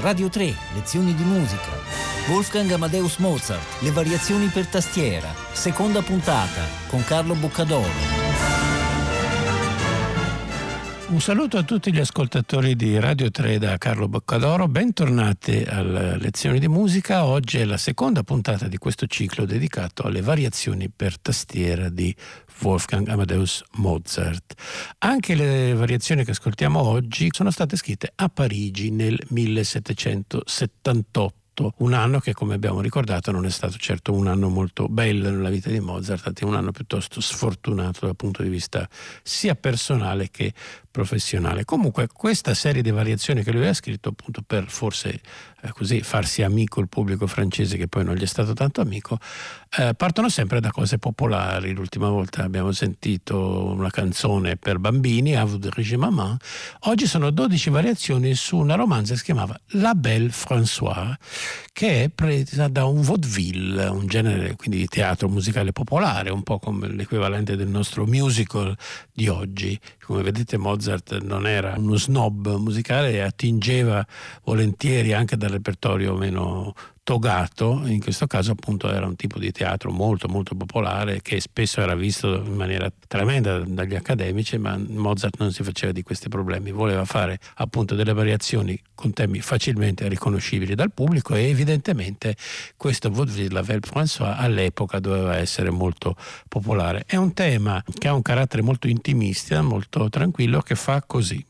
Radio 3, lezioni di musica. Wolfgang Amadeus Mozart, le variazioni per tastiera. Seconda puntata con Carlo Boccadoro. Un saluto a tutti gli ascoltatori di Radio 3 da Carlo Boccadoro, bentornati alle lezioni di musica. Oggi è la seconda puntata di questo ciclo dedicato alle variazioni per tastiera di Wolfgang Amadeus Mozart. Anche le variazioni che ascoltiamo oggi sono state scritte a Parigi nel 1778 un anno che come abbiamo ricordato non è stato certo un anno molto bello nella vita di Mozart, è un anno piuttosto sfortunato dal punto di vista sia personale che professionale. Comunque questa serie di variazioni che lui ha scritto appunto per forse eh, così farsi amico il pubblico francese che poi non gli è stato tanto amico, eh, partono sempre da cose popolari. L'ultima volta abbiamo sentito una canzone per bambini, A vous maman. Oggi sono 12 variazioni su una romanza che si chiamava La Belle Françoise, che è presa da un vaudeville, un genere quindi di teatro musicale popolare, un po' come l'equivalente del nostro musical di oggi. Come vedete Mozart non era uno snob musicale e attingeva volentieri anche da repertorio meno togato, in questo caso appunto era un tipo di teatro molto molto popolare che spesso era visto in maniera tremenda dagli accademici, ma Mozart non si faceva di questi problemi, voleva fare appunto delle variazioni con temi facilmente riconoscibili dal pubblico e evidentemente questo vaudeville, la Belle François, all'epoca doveva essere molto popolare. È un tema che ha un carattere molto intimista, molto tranquillo, che fa così.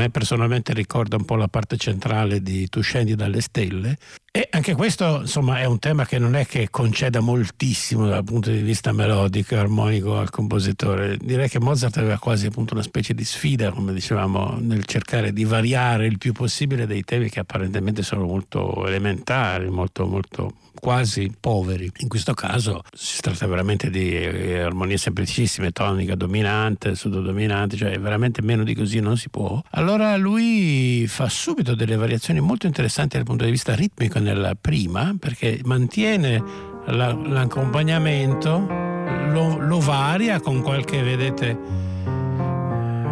Me personalmente ricorda un po' la parte centrale di Tu scendi dalle stelle e anche questo insomma è un tema che non è che conceda moltissimo dal punto di vista melodico e armonico al compositore. Direi che Mozart aveva quasi appunto una specie di sfida, come dicevamo, nel cercare di variare il più possibile dei temi che apparentemente sono molto elementari, molto, molto quasi poveri. In questo caso si tratta veramente di eh, armonie semplicissime, tonica dominante, dominante, cioè veramente meno di così non si può. Allora lui fa subito delle variazioni molto interessanti dal punto di vista ritmico nella prima, perché mantiene la, l'accompagnamento, lo, lo varia con qualche, vedete,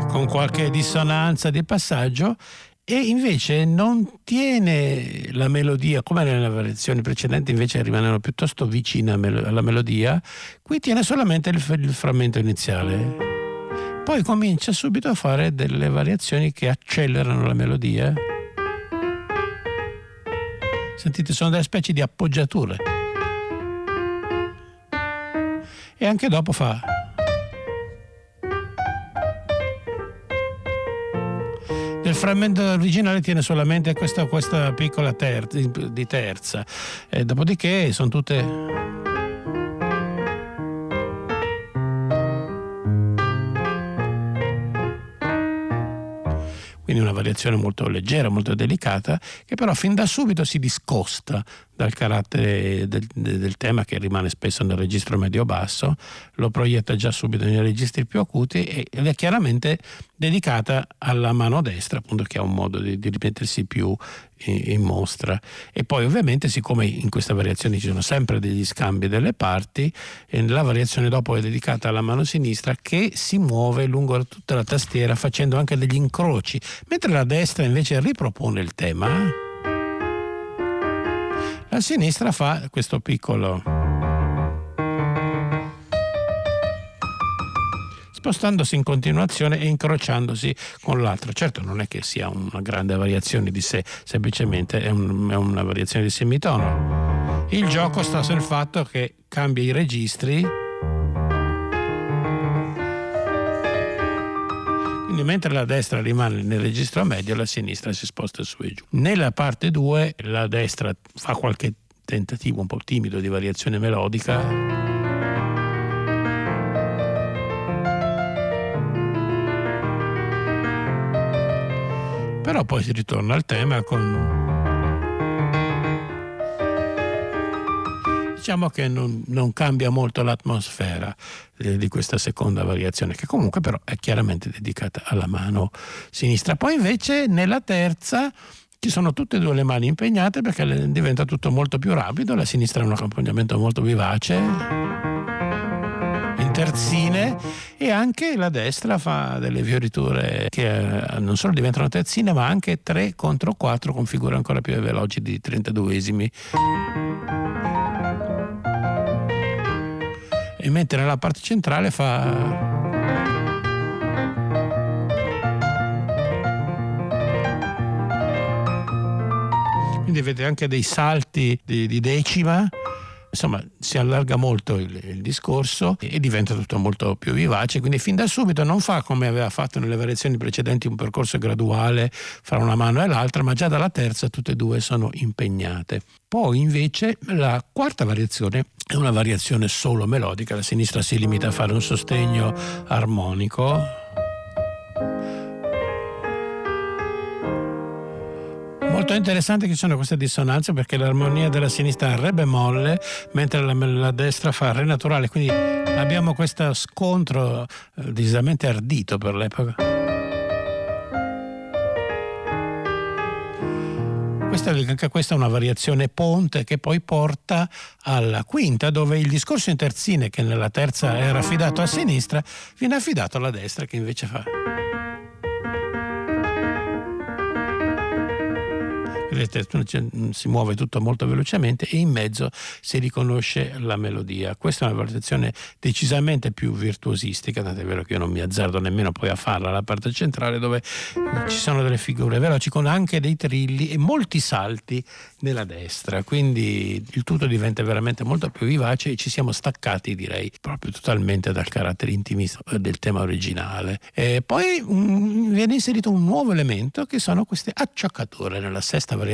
con qualche dissonanza di passaggio e invece non tiene la melodia, come nella versione precedente invece rimanevano piuttosto vicine alla melodia, qui tiene solamente il, il frammento iniziale. Poi comincia subito a fare delle variazioni che accelerano la melodia. Sentite, sono delle specie di appoggiature. E anche dopo fa Il frammento originale tiene solamente questa, questa piccola terza, di terza, e dopodiché sono tutte quindi una variazione molto leggera, molto delicata, che però fin da subito si discosta dal carattere del, del, tema che rimane spesso nel registro medio-basso, lo proietta già subito nei registri più acuti ed è chiaramente dedicata alla mano destra, appunto che ha un modo di, di ripetersi più in, mostra. E poi ovviamente siccome in questa variazione ci sono sempre degli scambi delle parti, la variazione dopo è dedicata alla mano sinistra che si muove lungo tutta la tastiera facendo anche degli incroci, mentre la destra invece ripropone il tema. La sinistra fa questo piccolo spostandosi in continuazione e incrociandosi con l'altro. Certo non è che sia una grande variazione di sé, semplicemente è, un, è una variazione di semitono. Il gioco sta sul fatto che cambia i registri Quindi mentre la destra rimane nel registro medio, la sinistra si sposta su e giù. Nella parte 2 la destra fa qualche tentativo un po' timido di variazione melodica. Però poi si ritorna al tema con diciamo che non, non, cambia molto l'atmosfera eh, di questa seconda variazione, che comunque però è chiaramente dedicata alla mano sinistra. Poi invece nella terza ci sono tutte e due le mani impegnate perché diventa tutto molto più rapido, la sinistra ha un accompagnamento molto vivace terzine e anche la destra fa delle fioriture che eh, non solo diventano terzine ma anche 3 contro 4 con figure ancora più veloci di 32esimi. E mentre nella parte centrale fa quindi avete anche dei salti di, di decima insomma si allarga molto il, il, discorso e diventa tutto molto più vivace. Quindi fin da subito non fa come aveva fatto nelle variazioni precedenti un percorso graduale fra una mano e l'altra ma già dalla terza tutte e due sono impegnate. Poi invece la quarta variazione è una variazione solo melodica la sinistra si limita a fare un sostegno armonico Molto interessante che ci sono queste dissonanze perché l'armonia della sinistra è re bemolle mentre la, la destra fa re naturale, quindi abbiamo questo scontro eh, decisamente ardito per l'epoca. Questa, anche questa è una variazione ponte che poi porta alla quinta, dove il discorso in terzine, che nella terza era affidato a sinistra, viene affidato alla destra, che invece fa. Vedete si muove tutto molto velocemente e in mezzo si riconosce la melodia. Questa è una valutazione decisamente più virtuosistica, tant'è vero che io non mi azzardo nemmeno poi a farla alla parte centrale dove ci sono delle figure veloci con anche dei trilli e molti salti nella destra, quindi il tutto diventa veramente molto più vivace e ci siamo staccati direi proprio totalmente dal carattere intimista del tema originale. E poi um, viene inserito un nuovo elemento che sono queste acciaccature nella sesta variazione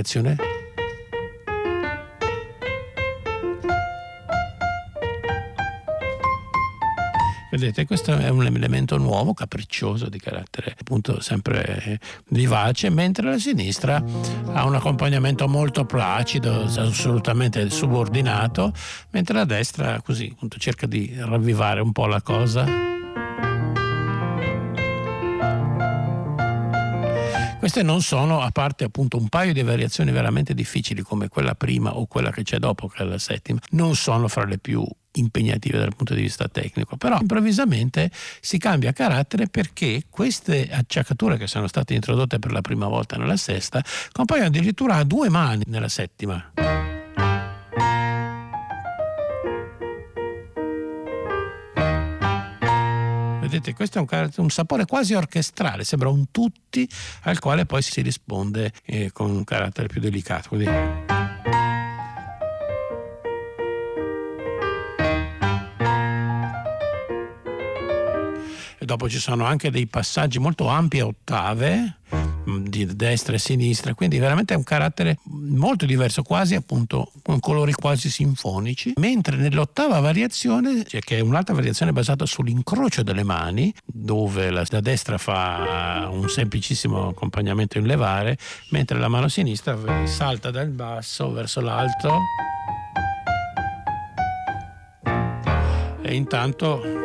Vedete, questo è un elemento nuovo, capriccioso, di carattere appunto sempre vivace, mentre la sinistra ha un accompagnamento molto placido, assolutamente subordinato, mentre la destra così appunto cerca di ravvivare un po' la cosa. Queste non sono, a parte appunto un paio di variazioni veramente difficili come quella prima o quella che c'è dopo, che è la settima, non sono fra le più impegnative dal punto di vista tecnico, però improvvisamente si cambia carattere perché queste acciaccature che sono state introdotte per la prima volta nella sesta compaiono addirittura a due mani nella settima. Vedete, questo è un, un, sapore quasi orchestrale, sembra un tutti al quale poi si risponde eh, con un carattere più delicato. Quindi... e dopo ci sono anche dei passaggi molto ampi a ottave mm, di destra e sinistra, quindi veramente è un carattere molto diverso, quasi appunto con colori quasi sinfonici, mentre nell'ottava variazione, cioè che è un'altra variazione basata sull'incrocio delle mani, dove la, la destra fa un semplicissimo accompagnamento in levare, mentre la mano sinistra salta dal basso verso l'alto. E intanto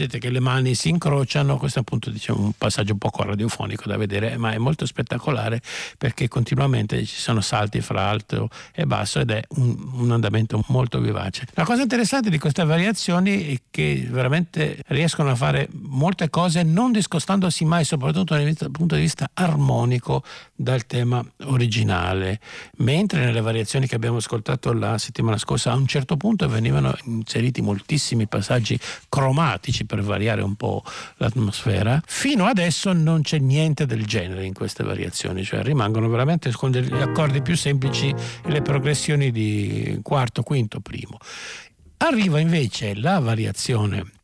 vedete che le mani si incrociano, questo è appunto diciamo, un passaggio un poco radiofonico da vedere, ma è molto spettacolare perché continuamente ci sono salti fra alto e basso ed è un, un andamento molto vivace. La cosa interessante di queste variazioni è che veramente riescono a fare molte cose non discostandosi mai, soprattutto dal punto di vista armonico, dal tema originale, mentre nelle variazioni che abbiamo ascoltato la settimana scorsa a un certo punto venivano inseriti moltissimi passaggi cromatici per variare un po' l'atmosfera. Fino adesso non c'è niente del genere in queste variazioni, cioè rimangono veramente con degli accordi più semplici e le progressioni di quarto, quinto, primo. Arriva invece la variazione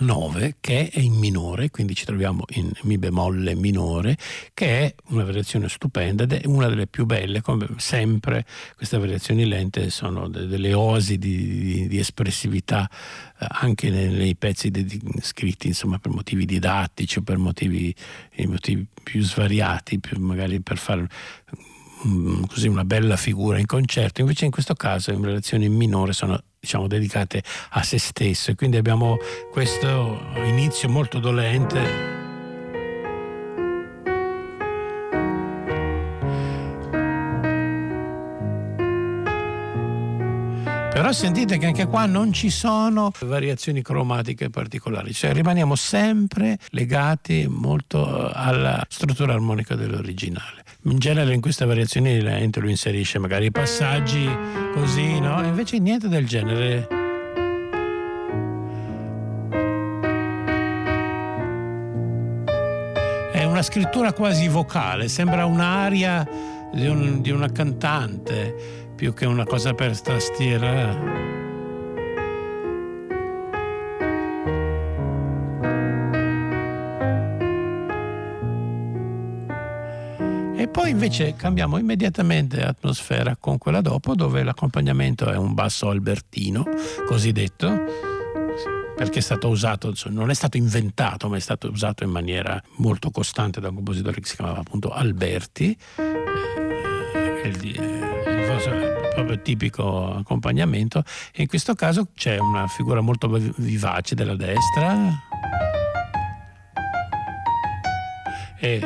9 che è in minore, quindi ci troviamo in Mi bemolle minore, che è una variazione stupenda ed è una delle più belle, come sempre queste variazioni lente sono delle oasi di, di, di espressività eh, anche nei, nei pezzi di, scritti insomma, per motivi didattici o per motivi, motivi più svariati, più magari per fare così una bella figura in concerto, invece in questo caso in relazione in minore sono diciamo, dedicate a se stesso. E quindi abbiamo questo inizio molto dolente Però sentite che anche qua non ci sono variazioni cromatiche particolari, cioè rimaniamo sempre legati molto alla struttura armonica dell'originale. In genere in queste variazioni lente lo inserisce magari passaggi così, no? Invece niente del genere. È una scrittura quasi vocale, sembra un'aria di, un, di una cantante più che una cosa per tastiera. E poi invece cambiamo immediatamente atmosfera con quella dopo, dove l'accompagnamento è un basso albertino, cosiddetto, perché è stato usato, non è stato inventato, ma è stato usato in maniera molto costante da un compositore che si chiamava appunto Alberti. Eh, il proprio tipico accompagnamento. E in questo caso c'è una figura molto vivace della destra. E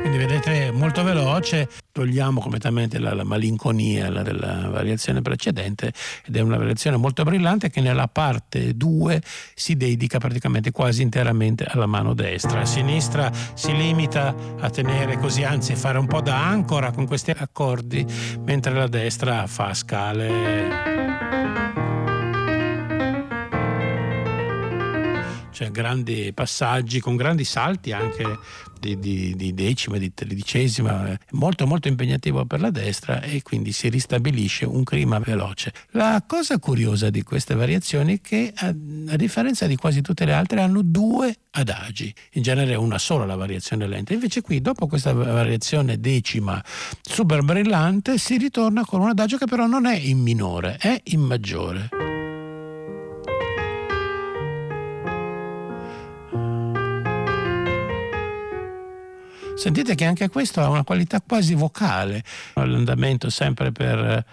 quindi vedete molto veloce, togliamo completamente la, la malinconia la della variazione precedente ed è una variazione molto brillante che nella parte 2 si dedica praticamente quasi interamente alla mano destra. A sinistra si limita a tenere così, anzi fare un po' da ancora con questi accordi, mentre la destra fa scale cioè grandi passaggi con grandi salti anche di, di, di decima, di tredicesima, molto molto impegnativo per la destra e quindi si ristabilisce un clima veloce. La cosa curiosa di queste variazioni è che a, a differenza di quasi tutte le altre hanno due adagi, in genere una sola la variazione lenta, invece qui dopo questa variazione decima super brillante si ritorna con un adagio che però non è in minore, è in maggiore. Sentite che anche questo ha una qualità quasi vocale, l'andamento sempre per...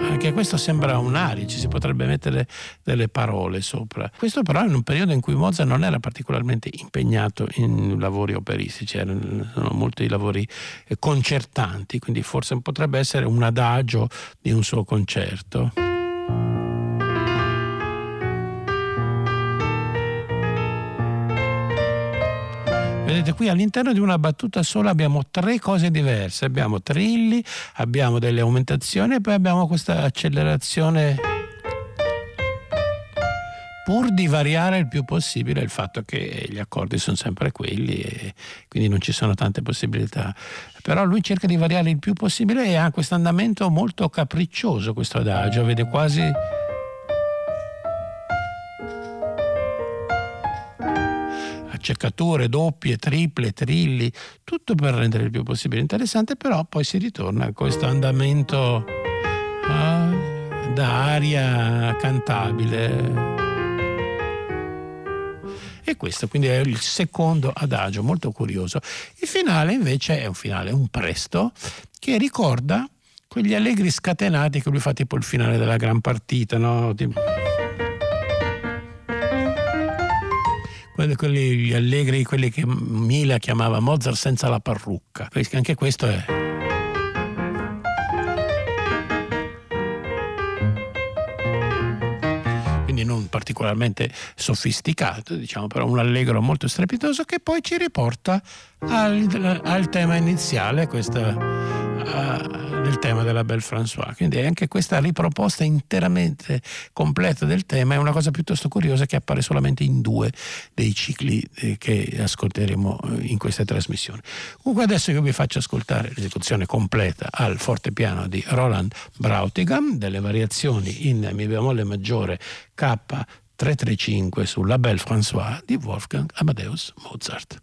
Anche questo sembra un ari, ci si potrebbe mettere delle parole sopra. Questo però in un periodo in cui Mozart non era particolarmente impegnato in lavori operistici, erano molti lavori concertanti, quindi forse potrebbe essere un adagio di un suo concerto. Vedete qui all'interno di una battuta sola abbiamo tre cose diverse, abbiamo trilli, abbiamo delle aumentazioni e poi abbiamo questa accelerazione pur di variare il più possibile il fatto che gli accordi sono sempre quelli e quindi non ci sono tante possibilità. Però lui cerca di variare il più possibile e ha questo andamento molto capriccioso questo adagio, vede quasi accecature doppie, triple, trilli, tutto per rendere il più possibile interessante, però poi si ritorna a questo andamento uh, da aria cantabile. E questo quindi è il secondo adagio, molto curioso. Il finale invece è un finale, un presto, che ricorda quegli allegri scatenati che lui fa tipo il finale della gran partita, no? Quelli, quelli allegri, quelli che Mila chiamava Mozart senza la parrucca. Anche questo è. Particolarmente sofisticato, diciamo, però un allegro molto strepitoso che poi ci riporta al, al tema iniziale, questa, del tema della Belle François. Quindi anche questa riproposta interamente completa del tema è una cosa piuttosto curiosa che appare solamente in due dei cicli eh, che ascolteremo eh, in queste trasmissioni. Comunque adesso io vi faccio ascoltare l'esecuzione completa al fortepiano di Roland Brautigam delle variazioni in Mi bemolle maggiore K335 sulla Belle François di Wolfgang Amadeus Mozart.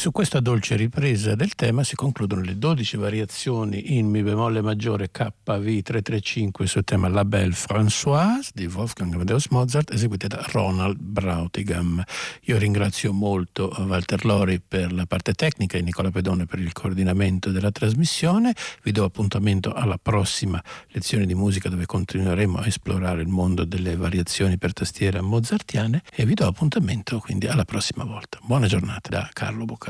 Su questa dolce ripresa del tema si concludono le 12 variazioni in Mi bemolle maggiore KV335 sul tema La Belle Françoise di Wolfgang Amadeus Mozart eseguite da Ronald Brautigam. Io ringrazio molto Walter Lori per la parte tecnica e Nicola Pedone per il coordinamento della trasmissione. Vi do appuntamento alla prossima lezione di musica dove continueremo a esplorare il mondo delle variazioni per tastiera mozartiane e vi do appuntamento quindi alla prossima volta. Buona giornata da Carlo Boccaccio.